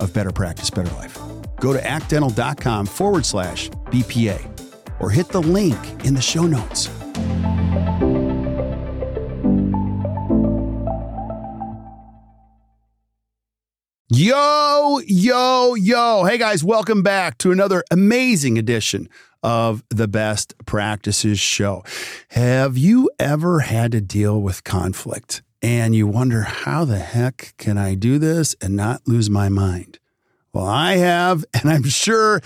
of Better Practice, Better Life. Go to actdental.com forward slash BPA or hit the link in the show notes. Yo, yo, yo. Hey guys, welcome back to another amazing edition of the Best Practices Show. Have you ever had to deal with conflict and you wonder, how the heck can I do this and not lose my mind? Well, I have, and I'm sure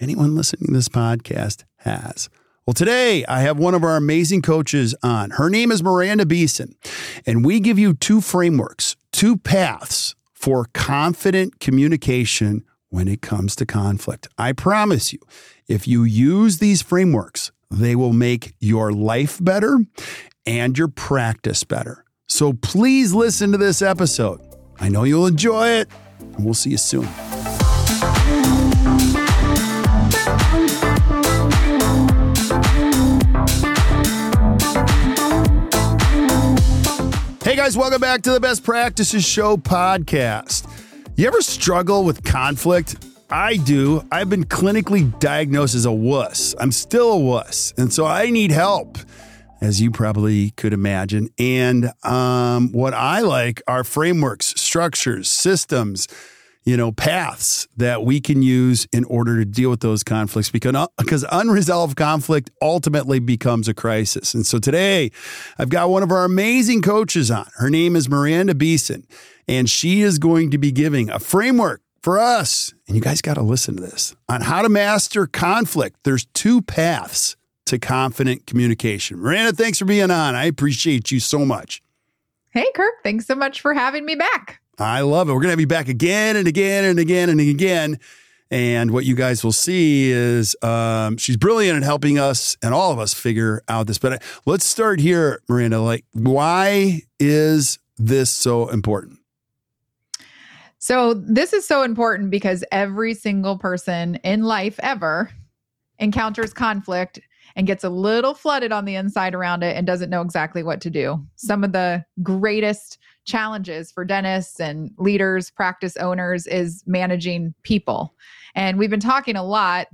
anyone listening to this podcast has. Well, today I have one of our amazing coaches on. Her name is Miranda Beeson, and we give you two frameworks, two paths for confident communication when it comes to conflict. I promise you, if you use these frameworks, they will make your life better and your practice better. So please listen to this episode. I know you'll enjoy it, and we'll see you soon. Hey guys, welcome back to the Best Practices Show podcast. You ever struggle with conflict? I do. I've been clinically diagnosed as a wuss. I'm still a wuss. And so I need help, as you probably could imagine. And um, what I like are frameworks, structures, systems, you know, paths that we can use in order to deal with those conflicts because, uh, because unresolved conflict ultimately becomes a crisis. And so today I've got one of our amazing coaches on. Her name is Miranda Beeson, and she is going to be giving a framework for us. And you guys got to listen to this on how to master conflict. There's two paths to confident communication. Miranda, thanks for being on. I appreciate you so much. Hey, Kirk, thanks so much for having me back. I love it. We're going to have you back again and again and again and again. And what you guys will see is um, she's brilliant at helping us and all of us figure out this. But uh, let's start here, Miranda. Like, why is this so important? So, this is so important because every single person in life ever encounters conflict and gets a little flooded on the inside around it and doesn't know exactly what to do. Some of the greatest challenges for dentists and leaders, practice owners is managing people. And we've been talking a lot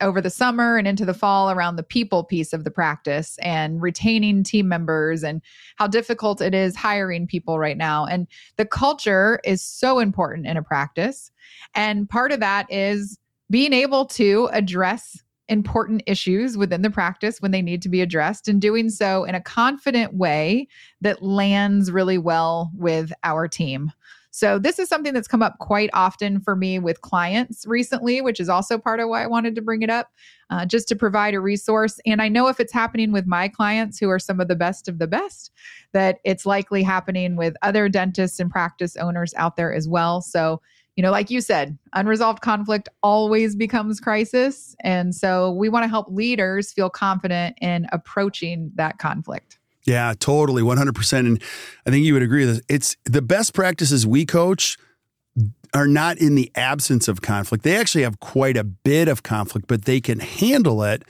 over the summer and into the fall around the people piece of the practice and retaining team members and how difficult it is hiring people right now. And the culture is so important in a practice. And part of that is being able to address important issues within the practice when they need to be addressed and doing so in a confident way that lands really well with our team. So, this is something that's come up quite often for me with clients recently, which is also part of why I wanted to bring it up, uh, just to provide a resource. And I know if it's happening with my clients who are some of the best of the best, that it's likely happening with other dentists and practice owners out there as well. So, you know, like you said, unresolved conflict always becomes crisis. And so we want to help leaders feel confident in approaching that conflict. Yeah, totally, 100%. And I think you would agree that it's the best practices we coach are not in the absence of conflict. They actually have quite a bit of conflict, but they can handle it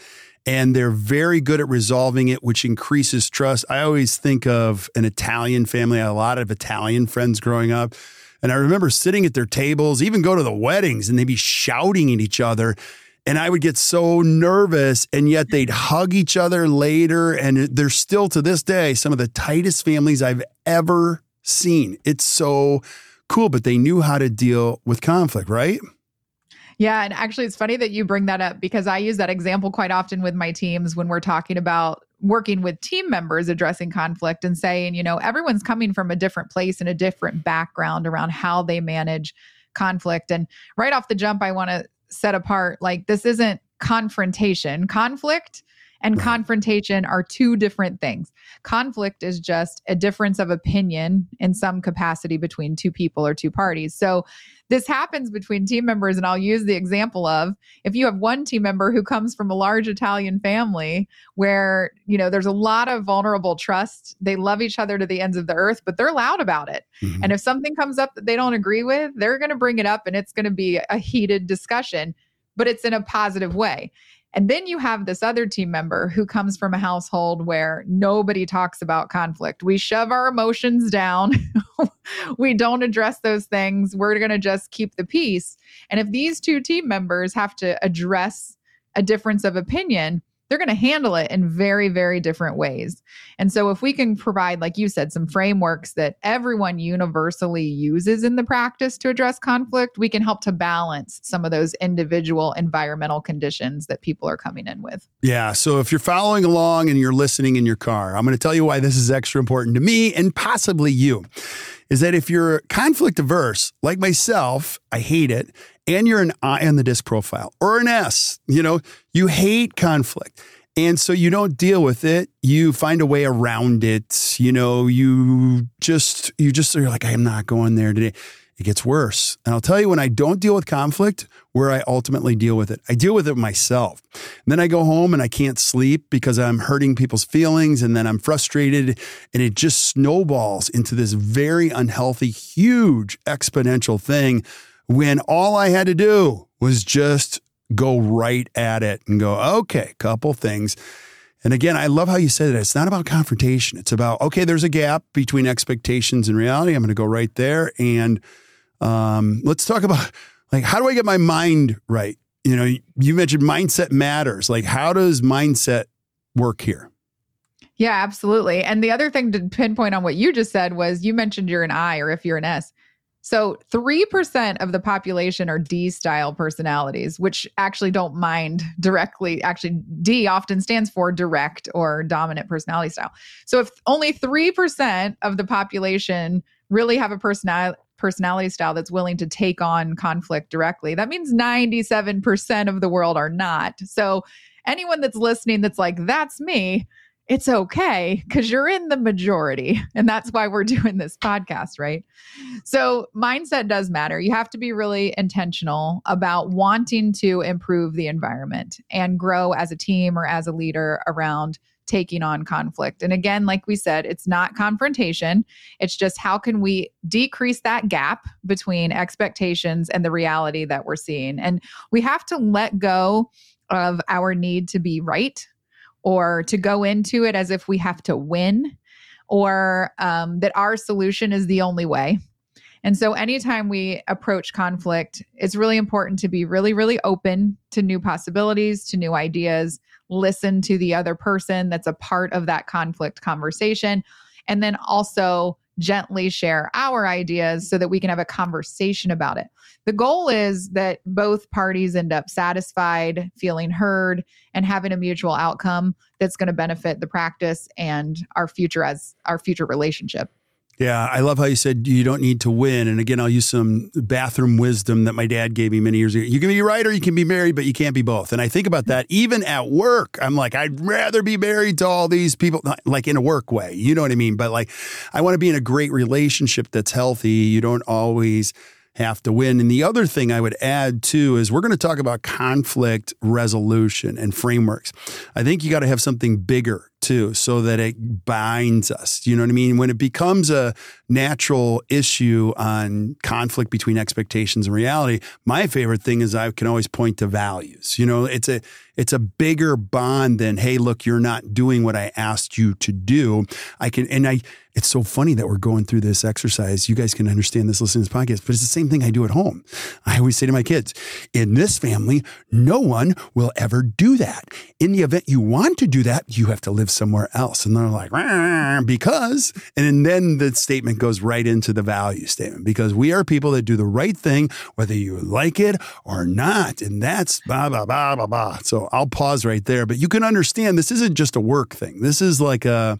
and they're very good at resolving it, which increases trust. I always think of an Italian family, I had a lot of Italian friends growing up and I remember sitting at their tables, even go to the weddings, and they'd be shouting at each other. And I would get so nervous, and yet they'd hug each other later. And they're still to this day some of the tightest families I've ever seen. It's so cool, but they knew how to deal with conflict, right? Yeah. And actually, it's funny that you bring that up because I use that example quite often with my teams when we're talking about working with team members addressing conflict and saying, you know, everyone's coming from a different place and a different background around how they manage conflict. And right off the jump, I want to set apart like this isn't confrontation. Conflict and confrontation are two different things. Conflict is just a difference of opinion in some capacity between two people or two parties. So this happens between team members and I'll use the example of if you have one team member who comes from a large Italian family where, you know, there's a lot of vulnerable trust, they love each other to the ends of the earth, but they're loud about it. Mm-hmm. And if something comes up that they don't agree with, they're going to bring it up and it's going to be a heated discussion, but it's in a positive way. And then you have this other team member who comes from a household where nobody talks about conflict. We shove our emotions down. we don't address those things. We're going to just keep the peace. And if these two team members have to address a difference of opinion, they're going to handle it in very, very different ways. And so, if we can provide, like you said, some frameworks that everyone universally uses in the practice to address conflict, we can help to balance some of those individual environmental conditions that people are coming in with. Yeah. So, if you're following along and you're listening in your car, I'm going to tell you why this is extra important to me and possibly you. Is that if you're conflict averse, like myself, I hate it, and you're an I on the disc profile or an S, you know, you hate conflict. And so you don't deal with it. You find a way around it. You know, you just, you just, you're like, I'm not going there today. It gets worse. And I'll tell you when I don't deal with conflict, where I ultimately deal with it. I deal with it myself. And then I go home and I can't sleep because I'm hurting people's feelings and then I'm frustrated and it just snowballs into this very unhealthy, huge exponential thing when all I had to do was just go right at it and go, okay, couple things. And again, I love how you said it. It's not about confrontation. It's about, okay, there's a gap between expectations and reality. I'm going to go right there. And um, let's talk about like, how do I get my mind right? You know, you mentioned mindset matters. Like, how does mindset work here? Yeah, absolutely. And the other thing to pinpoint on what you just said was you mentioned you're an I or if you're an S. So 3% of the population are D style personalities, which actually don't mind directly. Actually, D often stands for direct or dominant personality style. So if only 3% of the population really have a personality, personality style that's willing to take on conflict directly, that means 97% of the world are not. So anyone that's listening that's like, that's me, it's okay because you're in the majority. And that's why we're doing this podcast, right? So, mindset does matter. You have to be really intentional about wanting to improve the environment and grow as a team or as a leader around taking on conflict. And again, like we said, it's not confrontation. It's just how can we decrease that gap between expectations and the reality that we're seeing. And we have to let go of our need to be right or to go into it as if we have to win or um, that our solution is the only way. And so, anytime we approach conflict, it's really important to be really, really open to new possibilities, to new ideas, listen to the other person that's a part of that conflict conversation, and then also gently share our ideas so that we can have a conversation about it. The goal is that both parties end up satisfied, feeling heard, and having a mutual outcome that's going to benefit the practice and our future as our future relationship. Yeah, I love how you said you don't need to win. And again, I'll use some bathroom wisdom that my dad gave me many years ago. You can be right or you can be married, but you can't be both. And I think about that even at work. I'm like, I'd rather be married to all these people, like in a work way. You know what I mean? But like, I want to be in a great relationship that's healthy. You don't always have to win. And the other thing I would add too is we're going to talk about conflict resolution and frameworks. I think you got to have something bigger too, so that it binds us. You know what I mean? When it becomes a natural issue on conflict between expectations and reality, my favorite thing is I can always point to values. You know, it's a it's a bigger bond than hey, look, you're not doing what I asked you to do. I can and I it's so funny that we're going through this exercise. You guys can understand this listening to this podcast, but it's the same thing I do at home. I always say to my kids, in this family, no one will ever do that. In the event you want to do that, you have to live somewhere else. And they're like, because, and then the statement goes right into the value statement because we are people that do the right thing, whether you like it or not. And that's blah, blah, blah, blah, blah. So I'll pause right there. But you can understand this isn't just a work thing. This is like a,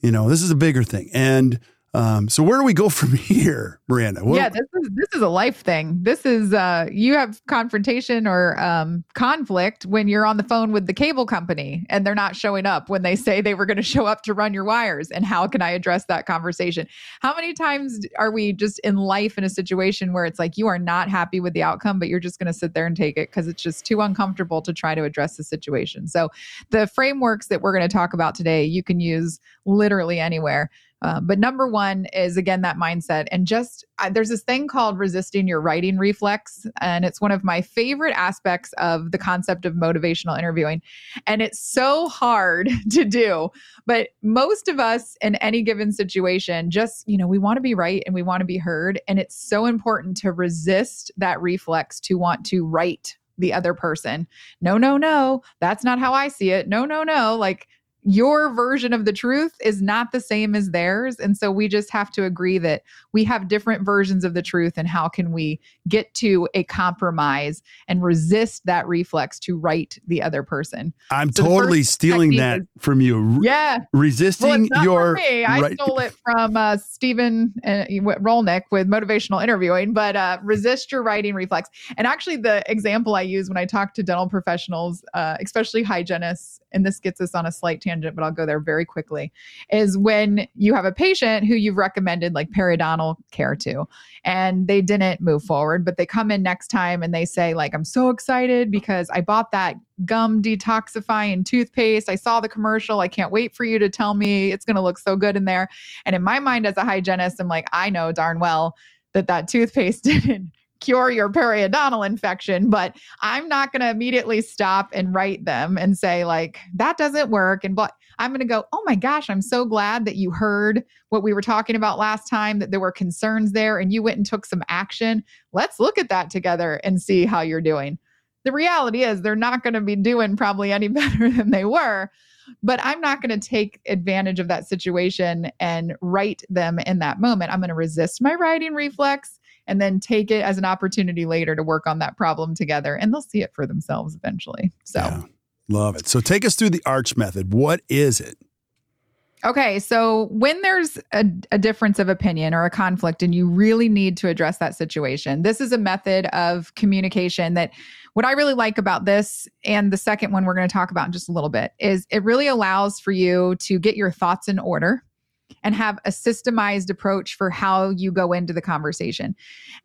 you know, this is a bigger thing. And, um, so where do we go from here, Miranda? What, yeah, this is this is a life thing. This is uh, you have confrontation or um, conflict when you're on the phone with the cable company and they're not showing up when they say they were going to show up to run your wires. And how can I address that conversation? How many times are we just in life in a situation where it's like you are not happy with the outcome, but you're just going to sit there and take it because it's just too uncomfortable to try to address the situation. So the frameworks that we're going to talk about today, you can use literally anywhere. Um, but number one is again that mindset. And just uh, there's this thing called resisting your righting reflex. And it's one of my favorite aspects of the concept of motivational interviewing. And it's so hard to do. But most of us in any given situation, just, you know, we want to be right and we want to be heard. And it's so important to resist that reflex to want to right the other person. No, no, no, that's not how I see it. No, no, no. Like, your version of the truth is not the same as theirs and so we just have to agree that we have different versions of the truth and how can we get to a compromise and resist that reflex to right the other person i'm so totally stealing that is, from you yeah resisting well, your me. i right. stole it from uh, stephen uh, rollnick with motivational interviewing but uh, resist your righting reflex and actually the example i use when i talk to dental professionals uh, especially hygienists and this gets us on a slight tangent, but I'll go there very quickly, is when you have a patient who you've recommended like periodontal care to and they didn't move forward, but they come in next time and they say, like, I'm so excited because I bought that gum detoxifying toothpaste. I saw the commercial. I can't wait for you to tell me it's going to look so good in there. And in my mind, as a hygienist, I'm like, I know darn well that that toothpaste didn't cure your periodontal infection, but I'm not going to immediately stop and right them and say, like, that doesn't work. And but I'm going to go, oh my gosh, I'm so glad that you heard what we were talking about last time, that there were concerns there and you went and took some action. Let's look at that together and see how you're doing. The reality is, they're not going to be doing probably any better than they were but I'm not going to take advantage of that situation and right them in that moment. I'm going to resist my righting reflex and then take it as an opportunity later to work on that problem together and they'll see it for themselves eventually. So yeah, love it. So take us through the arch method. What is it? Okay, so when there's a, a, difference of opinion or a conflict, and you really need to address that situation, this is a method of communication that what I really like about this, and the second one we're going to talk about in just a little bit, is it really allows for you to get your thoughts in order and have a systemized approach for how you go into the conversation.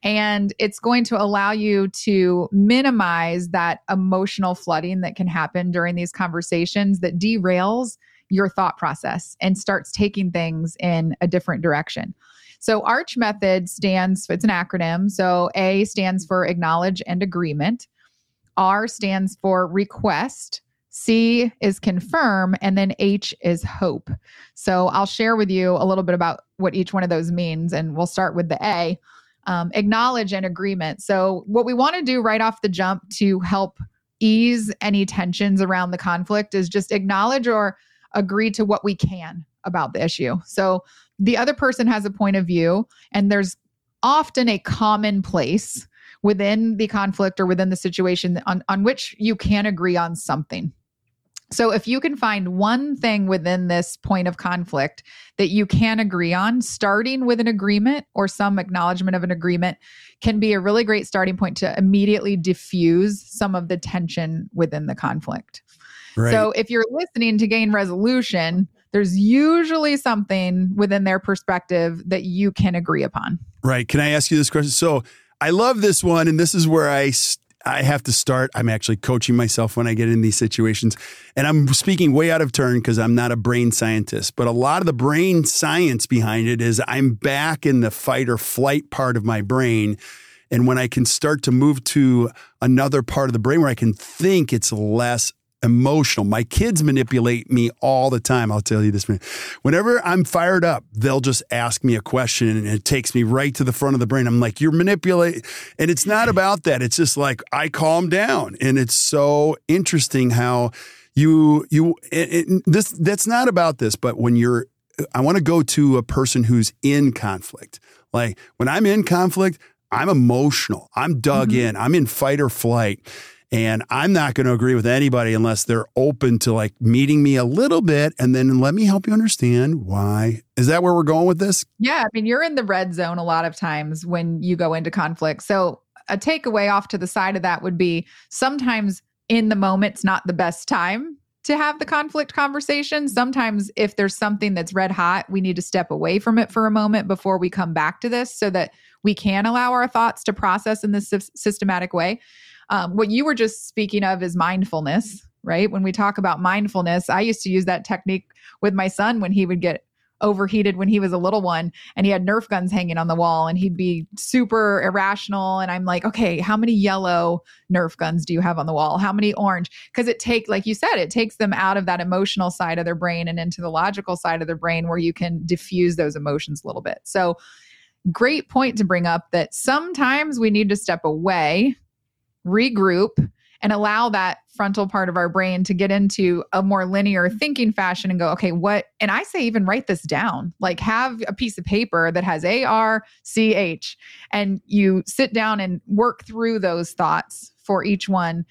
And it's going to allow you to minimize that emotional flooding that can happen during these conversations that derails your thought process and starts taking things in a different direction. So, ARCH method stands, it's an acronym. So, A stands for acknowledge and agreement, R stands for request, C is confirm, and then H is hope. So I'll share with you a little bit about what each one of those means, and we'll start with the A. Um, acknowledge and agreement. So, what we want to do right off the jump to help ease any tensions around the conflict is just acknowledge or agree to what we can about the issue. So, the other person has a point of view, and there's often a common place within the conflict or within the situation on, on which you can agree on something. So, if you can find one thing within this point of conflict that you can agree on, starting with an agreement or some acknowledgement of an agreement can be a really great starting point to immediately diffuse some of the tension within the conflict. Right. So, if you're listening to gain resolution, there's usually something within their perspective that you can agree upon. Right. Can I ask you this question? So, I love this one, and this is where I I have to start. I'm actually coaching myself when I get in these situations. And I'm speaking way out of turn because I'm not a brain scientist, but a lot of the brain science behind it is I'm back in the fight or flight part of my brain. And when I can start to move to another part of the brain where I can think, it's less emotional. My kids manipulate me all the time. I'll tell you this. Man. Whenever I'm fired up, they'll just ask me a question and it takes me right to the front of the brain. I'm like, you're manipulating. And it's not about that. It's just like I calm down. And it's so interesting how you you it, it, this that's not about this, but when you're I want to go to a person who's in conflict. Like when I'm in conflict, I'm emotional. I'm dug mm-hmm. in. I'm in fight or flight. And I'm not going to agree with anybody unless they're open to like meeting me a little bit and then let me help you understand why. Is that where we're going with this? Yeah. I mean, you're in the red zone a lot of times when you go into conflict. So, a takeaway off to the side of that would be sometimes in the moment's not the best time to have the conflict conversation. Sometimes, if there's something that's red hot, we need to step away from it for a moment before we come back to this so that we can allow our thoughts to process in this systematic way. Um, what you were just speaking of is mindfulness, right? When we talk about mindfulness, I used to use that technique with my son when he would get overheated when he was a little one and he had Nerf guns hanging on the wall and he'd be super irrational and I'm like, "Okay, how many yellow Nerf guns do you have on the wall? How many orange?" Cuz it take like you said, it takes them out of that emotional side of their brain and into the logical side of their brain where you can diffuse those emotions a little bit. So, great point to bring up that sometimes we need to step away regroup and allow that frontal part of our brain to get into a more linear mm-hmm. thinking fashion and go, okay, what? And I say, even write this down. Like, have a piece of paper that has A R C H, and you sit down and work through those thoughts for each one.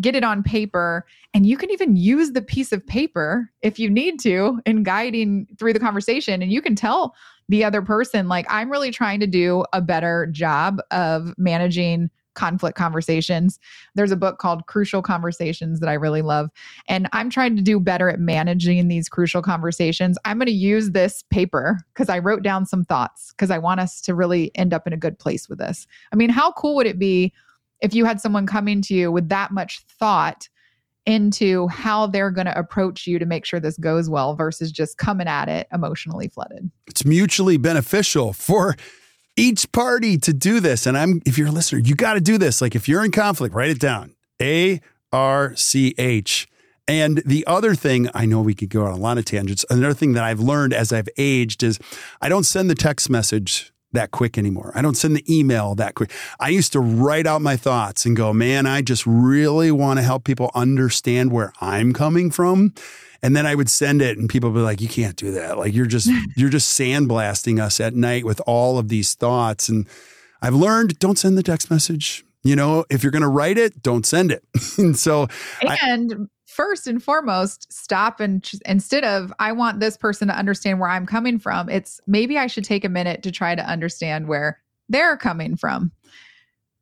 Get it on paper, and you can even use the piece of paper if you need to in guiding through the conversation. And you can tell the other person, like, I'm really trying to do a better job of managing conflict conversations. There's a book called Crucial Conversations that I really love. And I'm trying to do better at managing these crucial conversations. I'm going to use this paper because I wrote down some thoughts because I want us to really end up in a good place with this. I mean, how cool would it be if you had someone coming to you with that much thought? into how they're going to approach you to make sure this goes well versus just coming at it emotionally flooded. It's mutually beneficial for each party to do this. And I'm, if you're a listener, you got to do this. Like if you're in conflict, write it down. A R C H. And the other thing, I know we could go on a lot of tangents. Another thing that I've learned as I've aged is I don't send the text message that quick anymore. I don't send the email that quick. I used to write out my thoughts and go, man, I just really want to help people understand where I'm coming from. And then I would send it and people would be like, you can't do that. Like you're just, you're just sandblasting us at night with all of these thoughts. And I've learned don't send the text message. You know, if you're going to write it, don't send it. and so, and I, first and foremost, stop and instead of, I want this person to understand where I'm coming from, it's maybe I should take a minute to try to understand where they're coming from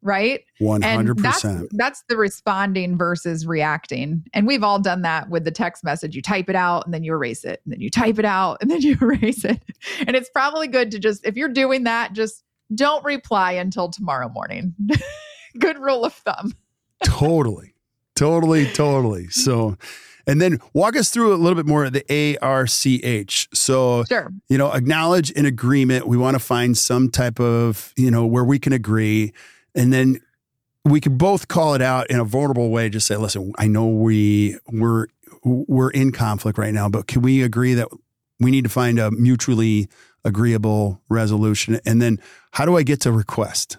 right? 100%. That's, that's, the responding versus reacting. And we've all done that with the text message. You type it out and then you erase it, and then you type it out and then you erase it. And it's probably good to just, if you're doing that, just don't reply until tomorrow morning. good rule of thumb. totally. Totally. Totally. So, and then walk us through a little bit more of the ARCH. So, sure. you know, acknowledge an agreement. We want to find some type of, you know, where we can agree and then we could both call it out in a vulnerable way. Just say, listen, I know we we're we're in conflict right now, but can we agree that we need to find a mutually agreeable resolution? And then how do I get to request?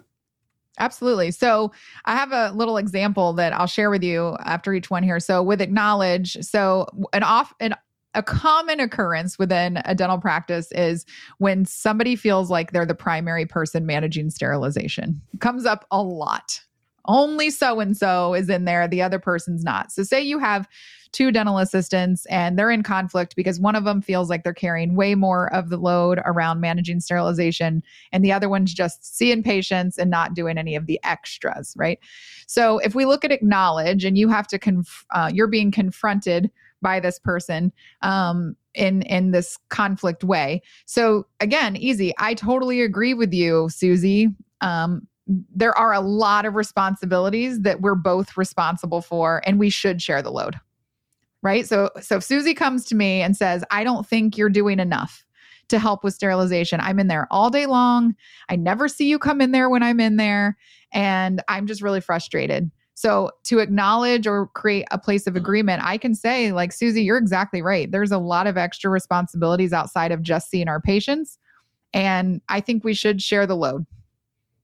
Absolutely. So I have a little example that I'll share with you after each one here. So with acknowledge, so an off an a common occurrence within a dental practice is when somebody feels like they're the primary person managing sterilization. It comes up a lot. Only so and so is in there, the other person's not. So, say you have two dental assistants and they're in conflict because one of them feels like they're carrying way more of the load around managing sterilization, and the other one's just seeing patients and not doing any of the extras, right? So, if we look at acknowledge and you have to, conf- uh, you're being confronted by this person um, in in this conflict way. So again, easy. I totally agree with you, Susie. Um, there are a lot of responsibilities that we're both responsible for, and we should share the load. Right. So so if Susie comes to me and says, "I don't think you're doing enough." to help with sterilization. I'm in there all day long. I never see you come in there when I'm in there. And I'm just really frustrated. So to acknowledge or create a place of mm-hmm. agreement, I can say, like, Susie, you're exactly right. There's a lot of extra responsibilities outside of just seeing our patients. And I think we should share the load.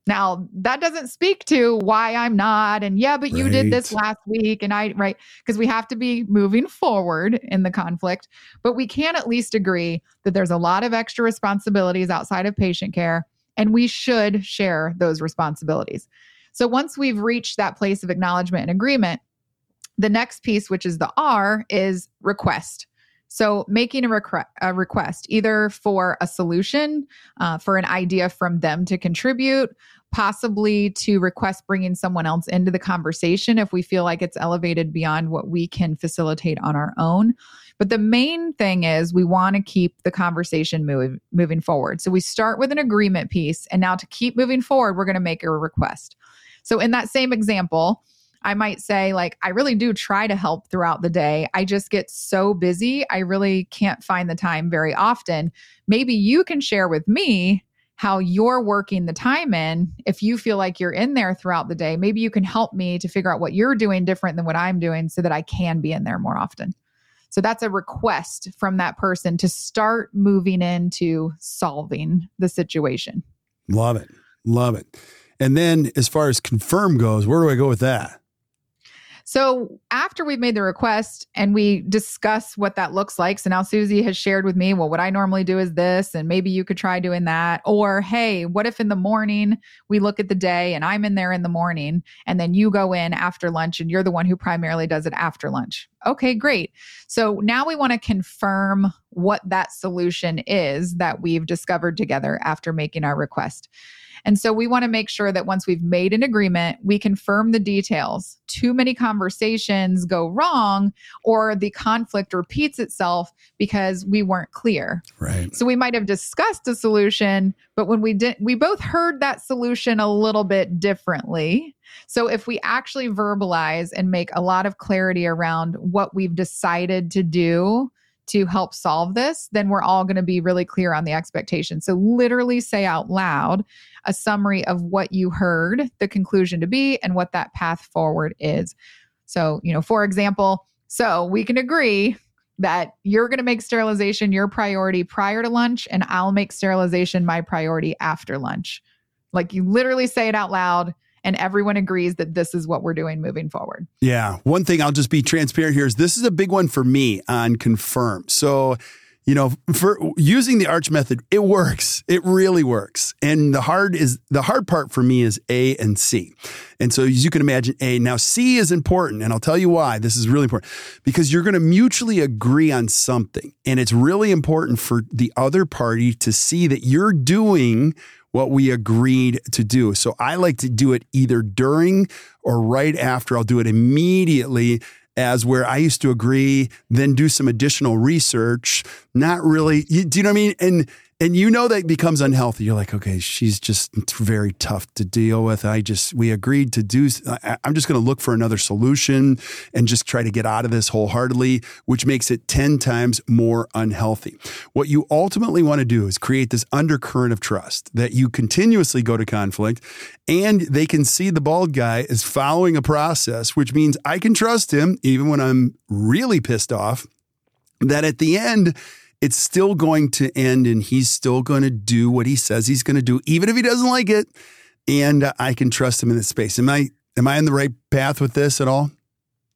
Now, that doesn't speak to why I'm not. And yeah, but you did this last week. And I, right? Because we have to be moving forward in the conflict. But we can at least agree that there's a lot of extra responsibilities outside of patient care, and we should share those responsibilities. So once we've reached that place of acknowledgement and agreement, the next piece, which is the R, is request. So, making a, requ- a, request either for a solution, uh, for an idea from them to contribute, possibly to request bringing someone else into the conversation if we feel like it's elevated beyond what we can facilitate on our own. But the main thing is we want to keep the conversation move, moving forward. So, we start with an agreement piece, and now to keep moving forward, we're going to make a request. So, in that same example, I might say, like, I really do try to help throughout the day. I just get so busy. I really can't find the time very often. Maybe you can share with me how you're working the time in. If you feel like you're in there throughout the day, maybe you can help me to figure out what you're doing different than what I'm doing so that I can be in there more often. So that's a request from that person to start moving into solving the situation. Love it. Love it. And then as far as confirm goes, where do I go with that? So after we've made the request and we discuss what that looks like, so now Susie has shared with me, well, what I normally do is this, and maybe you could try doing that. Or, hey, what if in the morning we look at the day and I'm in there in the morning and then you go in after lunch and you're the one who primarily does it after lunch? Okay, great. So now we want to confirm what that solution is that we've discovered together after making our request. And so we want to make sure that once we've made an agreement, we confirm the details. Too many conversations go wrong or the conflict repeats itself because we weren't clear. Right. So we might have discussed a solution, but when we did we both heard that solution a little bit differently. So if we actually verbalize and make a lot of clarity around what we've decided to do, to help solve this, then we're all going to be really clear on the expectation. So, literally say out loud a summary of what you heard the conclusion to be and what that path forward is. So, you know, for example, so we can agree that you're going to make sterilization your priority prior to lunch, and I'll make sterilization my priority after lunch. Like you literally say it out loud and everyone agrees that this is what we're doing moving forward. Yeah. One thing I'll just be transparent here is this is a big one for me on confirm. So, you know, for using the arch method, it works. It really works. And the hard is the hard part for me is A and C. And so as you can imagine, A. Now C is important, and I'll tell you why. This is really important. Because you're going to mutually agree on something. And it's really important for the other party to see that you're doing what we agreed to do. So I like to do it either during or right after. I'll do it immediately as where I used to agree, then do some additional research. Not really, do you know what I mean? And and you know that becomes unhealthy. You're like, okay, she's just very tough to deal with. I just, we agreed to do, I'm just going to look for another solution and just try to get out of this wholeheartedly, which makes it 10 times more unhealthy. What you ultimately want to do is create this undercurrent of trust that you continuously go to conflict and they can see the bald guy is following a process, which means I can trust him even when I'm really pissed off. That at the end, it's still going to end and he's still going to do what he says he's going to do, even if he doesn't like it. And I can trust him in this space. Am I, am I on the right path with this at all?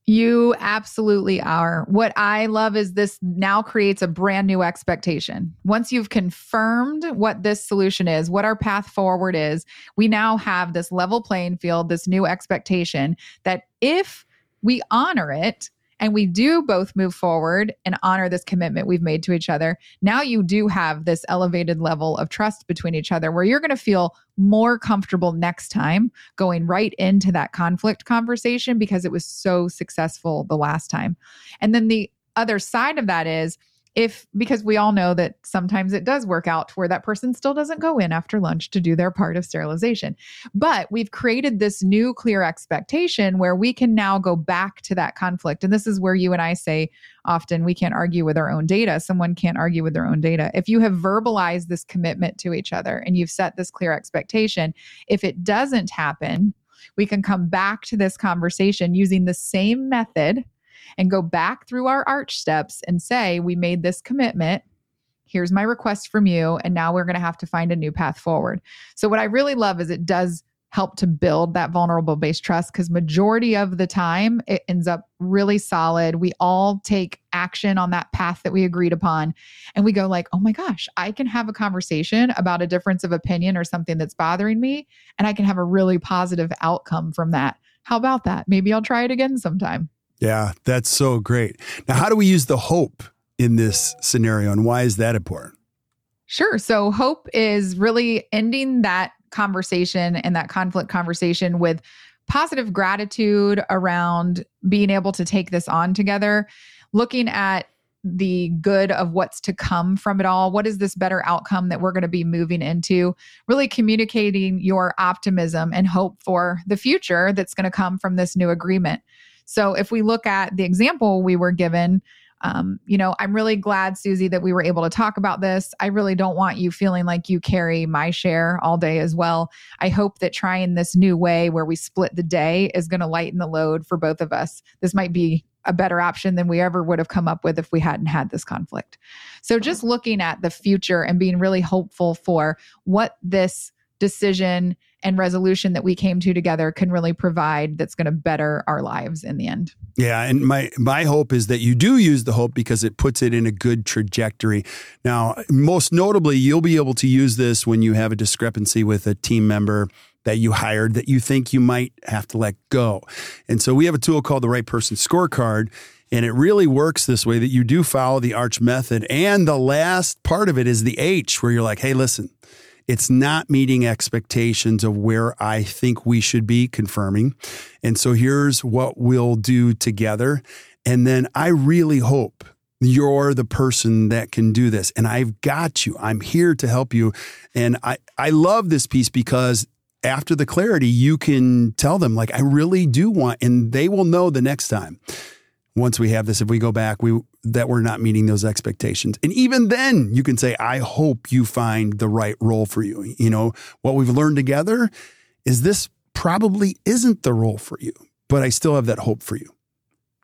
You absolutely are. What I love is this now creates a brand new expectation. Once you've confirmed what this solution is, what our path forward is, we now have this level playing field, this new expectation that if we honor it, and we do both move forward and honor this commitment we've made to each other, now you do have this elevated level of trust between each other where you're going to feel more comfortable next time going right into that conflict conversation because it was so successful the last time. And then the other side of that is if because we all know that sometimes it does work out where that person still doesn't go in after lunch to do their part of sterilization. But we've created this new clear expectation where we can now go back to that conflict. And this is where you and I say often we can't argue with our own data. Someone can't argue with their own data. If you have verbalized this commitment to each other and you've set this clear expectation, if it doesn't happen, we can come back to this conversation using the same method and go back through our arch steps and say, we made this commitment. Here's my request from you. And now we're going to have to find a new path forward. So, what I really love is it does help to build that vulnerable based trust because majority of the time it ends up really solid we all take action on that path that we agreed upon and we go like oh my gosh i can have a conversation about a difference of opinion or something that's bothering me and i can have a really positive outcome from that how about that maybe i'll try it again sometime yeah that's so great now how do we use the hope in this scenario and why is that important Sure. So hope is really ending that conversation and that conflict conversation with positive gratitude around being able to take this on together, looking at the good of what's to come from it all. What is this better outcome that we're going to be moving into? Really communicating your optimism and hope for the future that's going to come from this new agreement. So, if we look at the example we were given, um, you know, I'm really glad, Susie, that we were able to talk about this. I really don't want you feeling like you carry my share all day as well. I hope that trying this new way where we split the day is going to lighten the load for both of us. This might be a better option than we ever would have come up with if we hadn't had this conflict. So, just looking at the future and being really hopeful for what this decision and resolution that we came to together can really provide that's going to better our lives in the end. Yeah, and my my hope is that you do use the hope because it puts it in a good trajectory. Now, most notably, you'll be able to use this when you have a discrepancy with a team member that you hired that you think you might have to let go. And so we have a tool called the right person scorecard and it really works this way that you do follow the arch method and the last part of it is the H where you're like, "Hey, listen, it's not meeting expectations of where I think we should be confirming. And so here's what we'll do together. And then I really hope you're the person that can do this. And I've got you. I'm here to help you. And I, I love this piece because after the clarity, you can tell them, like, I really do want, and they will know the next time once we have this, if we go back, we that we're not meeting those expectations. And even then, you can say, I hope you find the right role for you. You know, what we've learned together is this probably isn't the role for you, but I still have that hope for you.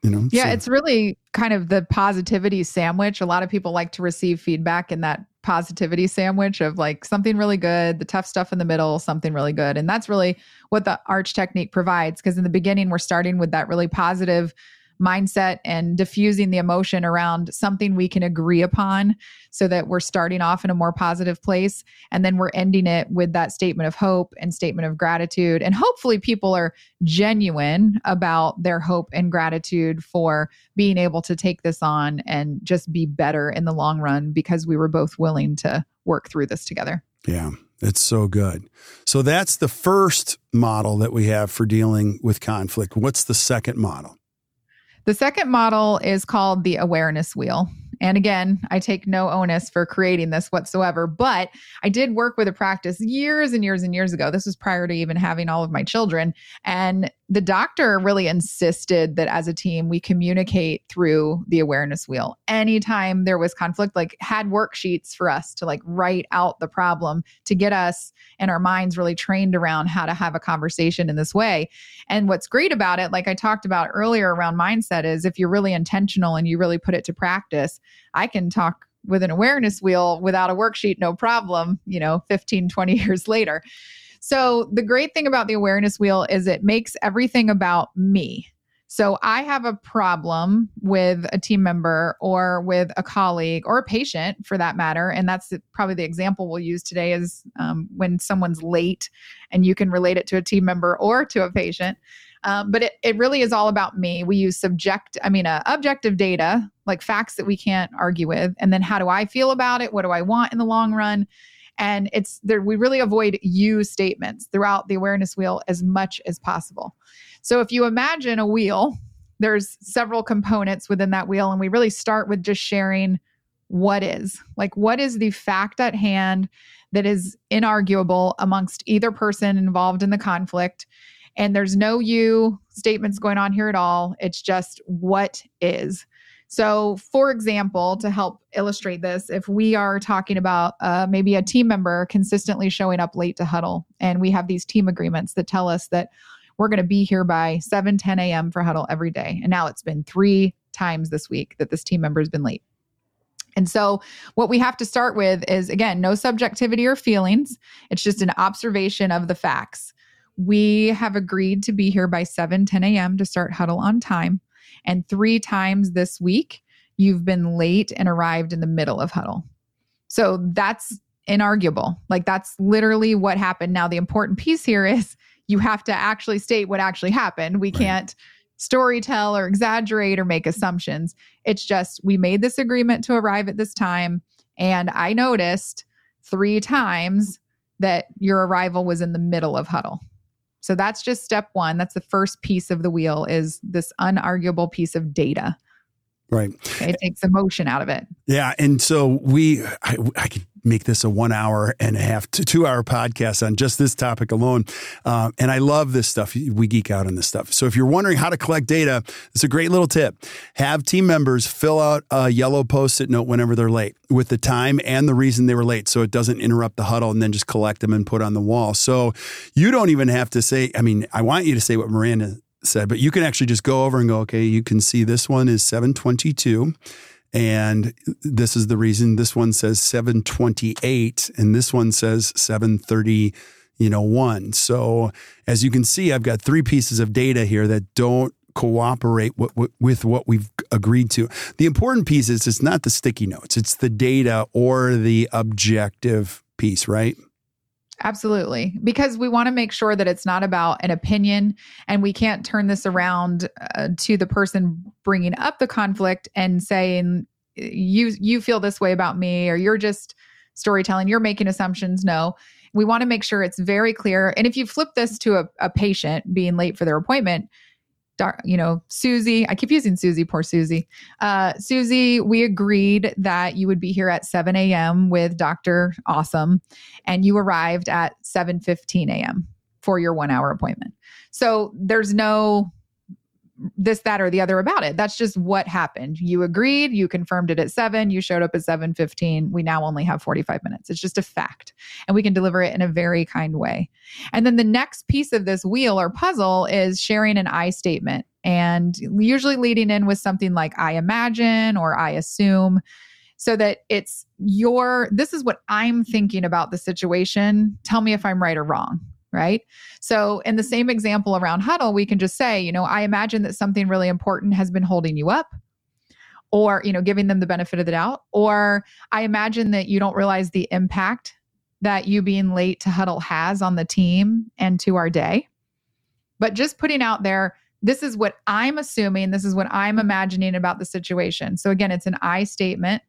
You know? Yeah, so. it's really kind of the positivity sandwich. A lot of people like to receive feedback in that positivity sandwich of like something really good, the tough stuff in the middle, something really good. And that's really what the arch technique provides. Because in the beginning, we're starting with that really positive mindset and diffusing the emotion around something we can agree upon so that we're starting off in a more positive place and then we're ending it with that statement of hope and statement of gratitude and hopefully people are genuine about their hope and gratitude for being able to take this on and just be better in the long run because we were both willing to work through this together yeah it's so good. So that's the first model that we have for dealing with conflict. What's the second model? The second model is called the awareness wheel. And again, I take no onus for creating this whatsoever, but I did work with a practice years and years and years ago. This was prior to even having all of my children. And the doctor really insisted that as a team, we communicate through the awareness wheel. Anytime there was conflict, like had worksheets for us to like write out the problem to get us and our minds really trained around how to have a conversation in this way. And what's great about it, like I talked about earlier around mindset, is if you're really intentional and you really put it to practice, I can talk with an awareness wheel without a worksheet, no problem, you know, 15, 20 years later. So, the great thing about the awareness wheel is it makes everything about me. So, I have a problem with a team member or with a colleague or a patient for that matter. And that's probably the example we'll use today is um, when someone's late and you can relate it to a team member or to a patient. Um, but it, it really is all about me. We use subject, I mean, uh, objective data, like facts that we can't argue with. And then how do I feel about it? What do I want in the long run? And it's there, we really avoid you statements throughout the awareness wheel as much as possible. So if you imagine a wheel, there's several components within that wheel. And we really start with just sharing what is like, what is the fact at hand that is inarguable amongst either person involved in the conflict? And there's no you statements going on here at all. It's just what is. So, for example, to help illustrate this, if we are talking about uh, maybe a team member consistently showing up late to huddle, and we have these team agreements that tell us that we're going to be here by 7, 10 a.m. for huddle every day. And now it's been three times this week that this team member has been late. And so, what we have to start with is again, no subjectivity or feelings. It's just an observation of the facts. We have agreed to be here by 7 10 a.m. to start huddle on time. And three times this week, you've been late and arrived in the middle of huddle. So, that's inarguable. Like, that's literally what happened. Now, the important piece here is you have to actually state what actually happened. We right. can't story tell or exaggerate or make assumptions. It's just we made this agreement to arrive at this time. And I noticed three times that your arrival was in the middle of huddle. So that's just step one. That's the first piece of the wheel is this unarguable piece of data. Right. It takes emotion out of it. Yeah. And so we, I, I could make this a one hour and a half to two hour podcast on just this topic alone. Um, and I love this stuff. We geek out on this stuff. So if you're wondering how to collect data, it's a great little tip. Have team members fill out a yellow post it note whenever they're late with the time and the reason they were late so it doesn't interrupt the huddle and then just collect them and put on the wall. So you don't even have to say, I mean, I want you to say what Miranda said, but you can actually just go over and go, okay, you can see this one is 722 and this is the reason this one says 728 and this one says 730 you know one. So as you can see i've got three pieces of data here that don't cooperate with what we've agreed to. The important piece is it's not the sticky notes it's the data or the objective piece right Absolutely. Because we want to make sure that it's not about an opinion and we can't turn this around uh, to the person bringing up the conflict and saying you you feel this way about me or you're just storytelling, you're making assumptions. No. We want to make sure it's very clear. And if you flip this to a, a patient being late for their appointment, you know, Susie, I keep using Susie, poor Susie. Uh, Susie, we agreed that you would be here at 7 a.m. with Dr. Awesome, and you arrived at 7:15 a.m. for your one hour appointment. So there's no this that or the other about it. That's just what happened. You agreed you confirmed it at 7 you showed up at 7:15 we now only have 45 minutes. It's just a fact. And we can deliver it in a very kind way. And then the next piece of this wheel or puzzle is sharing an i statement and usually leading in with something like i imagine or i assume so that it's your this is what i'm thinking about the situation. Tell me if i'm right or wrong right? So, in the mm-hmm. same example around huddle, we can just say, you know, I imagine that something really important has been holding you up or, you know, giving them the benefit of the doubt, or I imagine that you don't realize the impact that you being late to huddle has on the team and to our day. But just putting out there, this is what I'm assuming, this is what I'm imagining about the situation. So, again, it's an I statement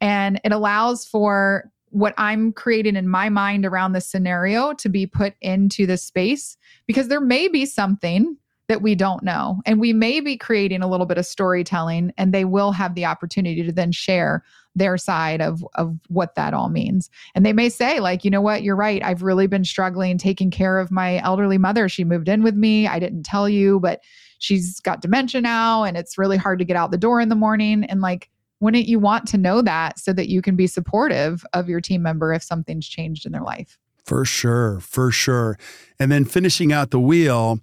and it allows for what I'm creating in my mind around this scenario to be put into the space because there may be something that we don't know. And we may be creating a little bit of storytelling and they will have the opportunity to then share their side of of what that all means. And they may say like, you know what, you're right. I've really been struggling taking care of my elderly mother. She moved in with me. I didn't tell you, but she's got dementia now and it's really hard to get out the door in the morning and like wouldn't you want to know that so that you can be supportive of your team member if something's changed in their life? For sure, for sure. And then finishing out the wheel,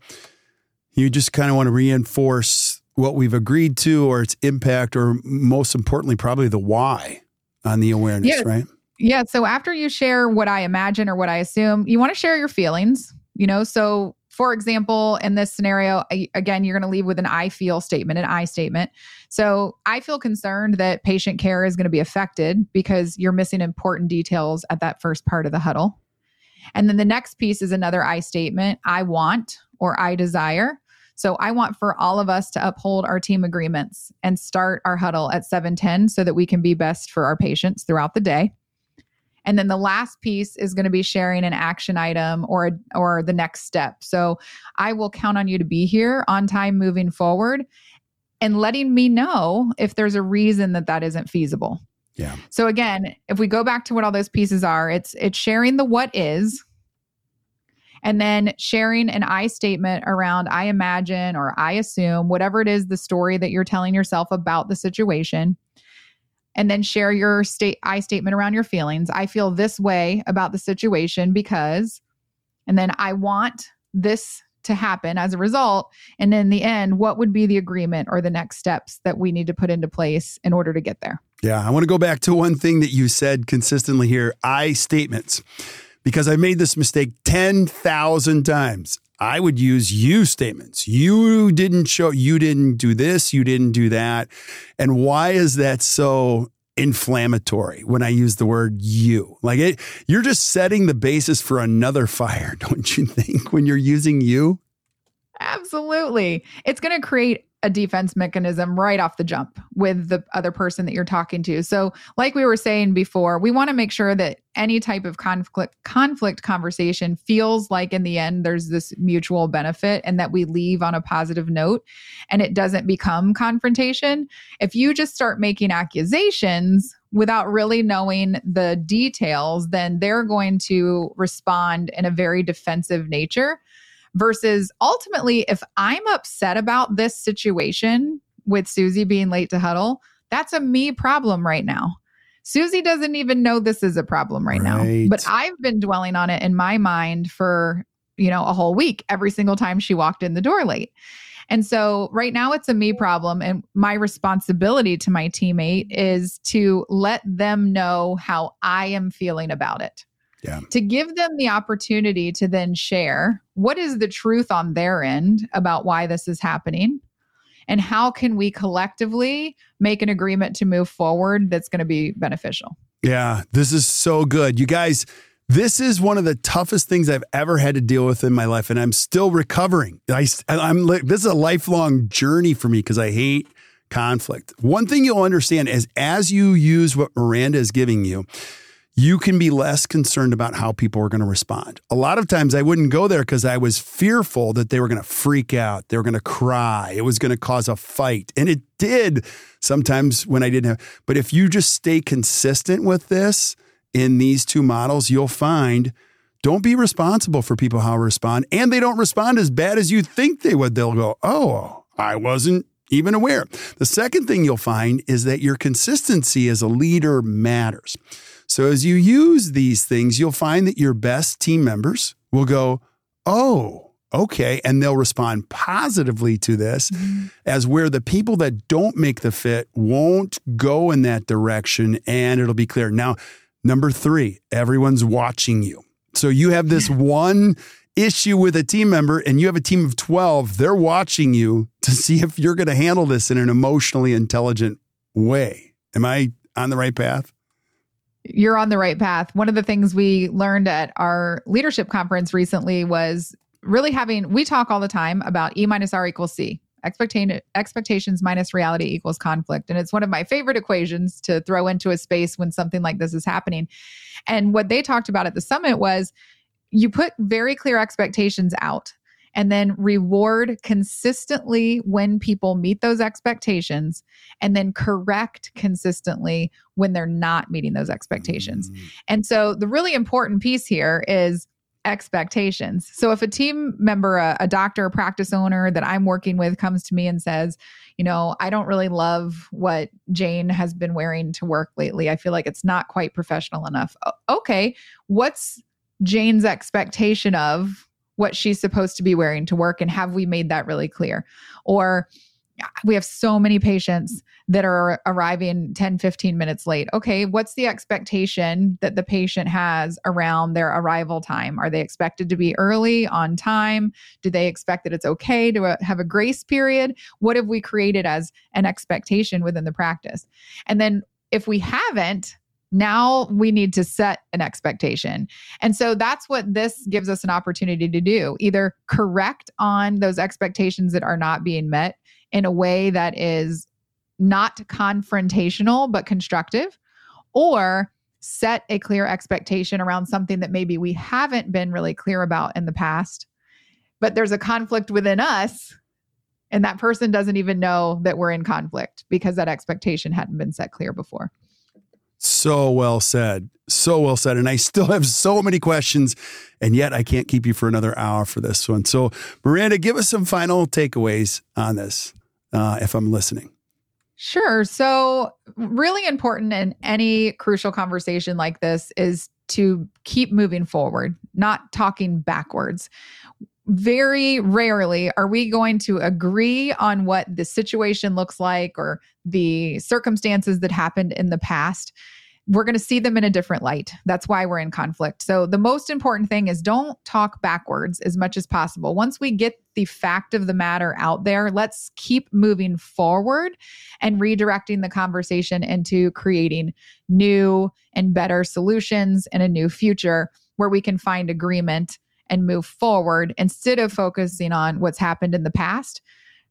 you just kind of want to reinforce what we've agreed to or its impact, or most importantly, probably the why on the awareness, yeah. right? Yeah. So after you share what I imagine or what I assume, you want to share your feelings, you know? So for example, in this scenario, again, you're going to leave with an I feel statement, an I statement. So I feel concerned that patient care is going to be affected because you're missing important details at that first part of the huddle. And then the next piece is another I statement I want or I desire. So I want for all of us to uphold our team agreements and start our huddle at 710 so that we can be best for our patients throughout the day. And then the last piece is going to be sharing an action item or or the next step. So I will count on you to be here on time moving forward and letting me know if there's a reason that that isn't feasible. Yeah. So again, if we go back to what all those pieces are, it's it's sharing the what is and then sharing an I statement around I imagine or I assume whatever it is the story that you're telling yourself about the situation and then share your state I statement around your feelings. I feel this way about the situation because and then I want this to happen as a result? And in the end, what would be the agreement or the next steps that we need to put into place in order to get there? Yeah, I want to go back to one thing that you said consistently here I statements, because I made this mistake 10,000 times. I would use you statements. You didn't show, you didn't do this, you didn't do that. And why is that so inflammatory when I use the word you? Like it, you're just setting the basis for another fire, don't you think, when you're using you? Absolutely. It's going to create a defense mechanism right off the jump with the other person that you're talking to. So, like we were saying before, we want to make sure that any type of conflict conflict conversation feels like in the end there's this mutual benefit and that we leave on a positive note and it doesn't become confrontation. If you just start making accusations without really knowing the details, then they're going to respond in a very defensive nature versus ultimately, if I'm upset about this situation with Susie being late to huddle, that's a me problem right now. Susie doesn't even know this is a problem right, right, now. But I've been dwelling on it in my mind for, you know, a whole week every single time she walked in the door late. And so right now it's a me problem. And my responsibility to my teammate is to let them know how I am feeling about it. Yeah. To give them the opportunity to then share what is the truth on their end about why this is happening and how can we collectively make an agreement to move forward that's going to be beneficial. Yeah, this is so good. You guys, this is one of the toughest things I've ever had to deal with in my life, and I'm still recovering. I, am this is a lifelong journey for me because I hate conflict. One thing you'll understand is as you use what Miranda is giving you, you can be less concerned about how people are going to respond. A lot of times I wouldn't go there because I was fearful that they were going to freak out, they were going to cry, it was going to cause a fight. And it did sometimes when I didn't have. But if you just stay consistent with this in these two models, you'll find don't be responsible for people how respond. And they don't respond as bad as you think they would. They'll go, oh, I wasn't even aware. The second thing you'll find is that your consistency as a leader matters. So as you use these things, you'll find that your best team members will go, Oh, okay. And they'll respond positively to this, mm-hmm. as where the people that don't make the fit won't go in that direction and it'll be clear. Now, number three, everyone's watching you. So you have this one issue with a team member and you have a team of 12, they're watching you to see if you're going to handle this in an emotionally intelligent way. Am I on the right path? You're on the right path. One of the things we learned at our leadership conference recently was really having, we talk all the time about E minus R equals C. Expectation, expectations minus reality equals conflict. And it's one of my favorite equations to throw into a space when something like this is happening. And what they talked about at the summit was you put very clear expectations out and then reward consistently when people meet those expectations and then correct consistently when they're not meeting those expectations. Mm-hmm. And so the really important piece here is expectations. So if a team member, a, a, doctor, a practice owner that I'm working with comes to me and says, you know, I don't really love what Jane has been wearing to work lately. I feel like it's not quite professional enough. Okay, what's Jane's expectation of what she's supposed to be wearing to work and have we made that really clear? Or we have so many patients that are arriving 10 15 minutes late. Okay what's the expectation that the patient has around their arrival time? Are they expected to be early on time? Do they expect that it's okay to uh, have a grace period? What have we created as an expectation within the practice? And then if we haven't now we need to set an expectation. And so that's what this gives us an opportunity to do either correct on those expectations that are not being met in a way that is not confrontational, but constructive, or set a clear expectation around something that maybe we haven't been really clear about in the past, but there's a conflict within us. And that person doesn't even know that we're in conflict because that expectation hadn't been set clear before. So well said. So well said. And I still have so many questions, and yet I can't keep you for another hour for this one. So, Miranda, give us some final takeaways on this uh, if I'm listening. Sure. So, really important in any crucial conversation like this is to keep moving forward, not talking backwards very rarely are we going to agree on what the situation looks like or the circumstances that happened in the past we're going to see them in a different light. That's why we're in conflict. So, the most important thing is don't talk backwards as much as possible. Once we get the fact of the matter out there, let's keep moving forward and redirecting the conversation into creating new and better solutions and a new future where we can find agreement and move forward instead of focusing on what's happened in the past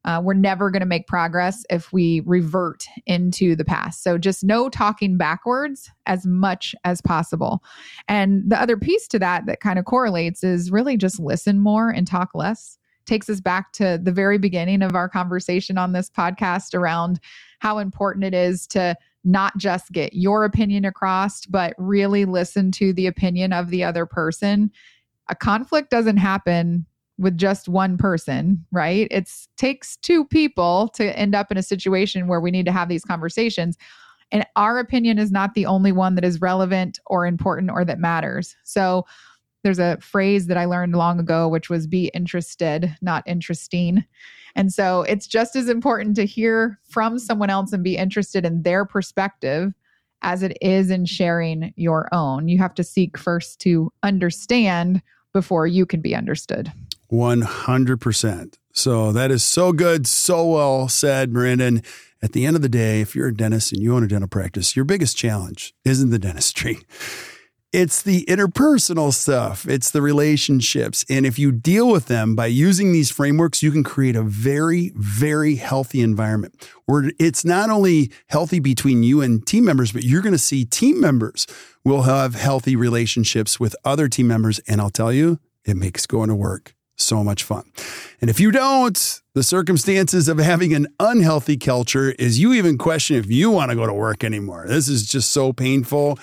uh, we're never going to make progress if we revert into the past. So just no talking backwards as much as possible. And the other piece to that that kind of correlates is really just listen more and talk less. Takes us back to the very beginning of our conversation on this podcast around how important it is to not just get your opinion across, but really listen to the opinion of the other person. A conflict doesn't happen with just one person, right? It takes two people to end up in a situation where we need to have these conversations. And our opinion is not the only one that is relevant or important or that matters. So there's a phrase that I learned long ago, which was be interested, not interesting. And so it's just as important to hear from someone else and be interested in their perspective as it is in sharing your own. You have to seek first to understand before you can be understood. 100%. So that is so good, so well said, Miranda. And at the end of the day, if you're a dentist and you own a dental practice, your biggest challenge isn't the dentistry. It's the interpersonal stuff, it's the relationships. And if you deal with them by using these frameworks, you can create a very, very healthy environment where it's not only healthy between you and team members, but you're going to see team members will have healthy relationships with other team members. And I'll tell you, it makes going to work so much fun. And if you don't, the circumstances of having an unhealthy culture is you even question if you want to go to work anymore. This is just so painful.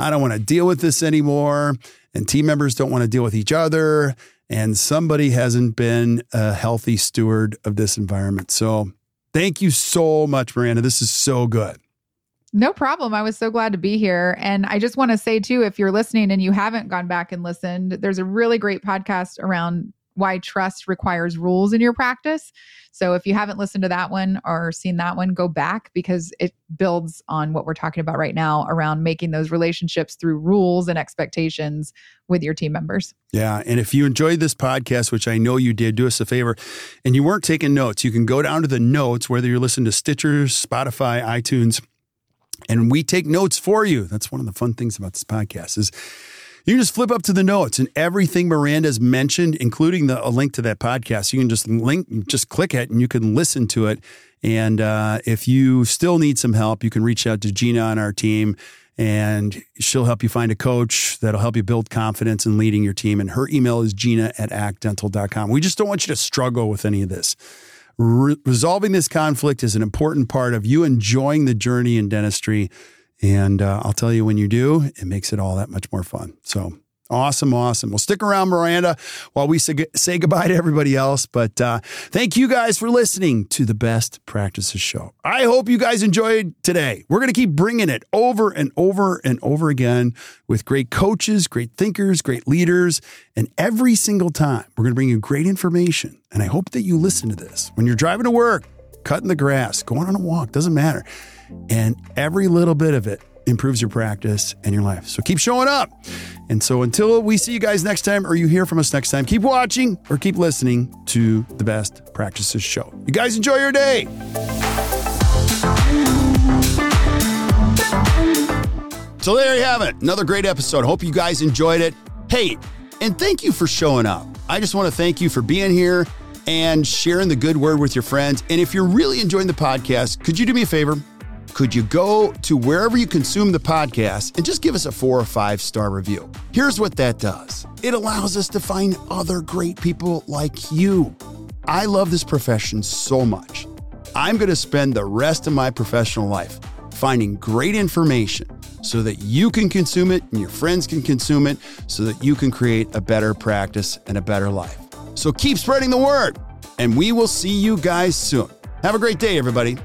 I don't want to deal with this anymore. And team members don't want to deal with each other. And somebody hasn't been a healthy steward of this environment. So thank you so much, Miranda. This is so good. No problem. I was so glad to be here. And I just want to say, too, if you're listening and you haven't gone back and listened, there's a really great podcast around why trust requires rules in your practice. So if you haven't listened to that one or seen that one, go back because it builds on what we're talking about right now around making those relationships through rules and expectations with your team members. Yeah. And if you enjoyed this podcast, which I know you did, do us a favor and you weren't taking notes, you can go down to the notes, whether you're listening to Stitcher, Spotify, iTunes, and we take notes for you. That's one of the fun things about this podcast is you can just flip up to the notes and everything Miranda's mentioned, including the, a link to that podcast, you can just link, just click it and you can listen to it. And uh, if you still need some help, you can reach out to Gina on our team and she'll help you find a coach that'll help you build confidence in leading your team. And her email is gina at actdental.com. We just don't want you to struggle with any of this. Re- resolving this conflict is an important part of you enjoying the journey in dentistry and uh, I'll tell you when you do, it makes it all that much more fun. So awesome, awesome. Well, stick around, Miranda, while we say, goodbye to everybody else. But uh, thank you guys for listening to the Best Practices Show. I hope you guys enjoyed today. We're going to keep bringing it over and over and over again with great coaches, great thinkers, great leaders. And every single time, we're going to bring you great information. And I hope that you listen to this when you're driving to work, cutting the grass, going on a walk, doesn't matter. And every little bit of it improves your practice and your life. So keep showing up. And so until we see you guys next time or you hear from us next time, keep watching or keep listening to the Best Practices Show. You guys enjoy your day. So there you have it. Another great episode. Hope you guys enjoyed it. Hey, and thank you for showing up. I just want to thank you for being here and sharing the good word with your friends. And if you're really enjoying the podcast, could you do me a favor? Could you go to wherever you consume the podcast and just give us a four or five star review? Here's what that does it allows us to find other great people like you. I love this profession so much. I'm going to spend the rest of my professional life finding great information so that you can consume it and your friends can consume it so that you can create a better practice and a better life. So keep spreading the word, and we will see you guys soon. Have a great day, everybody.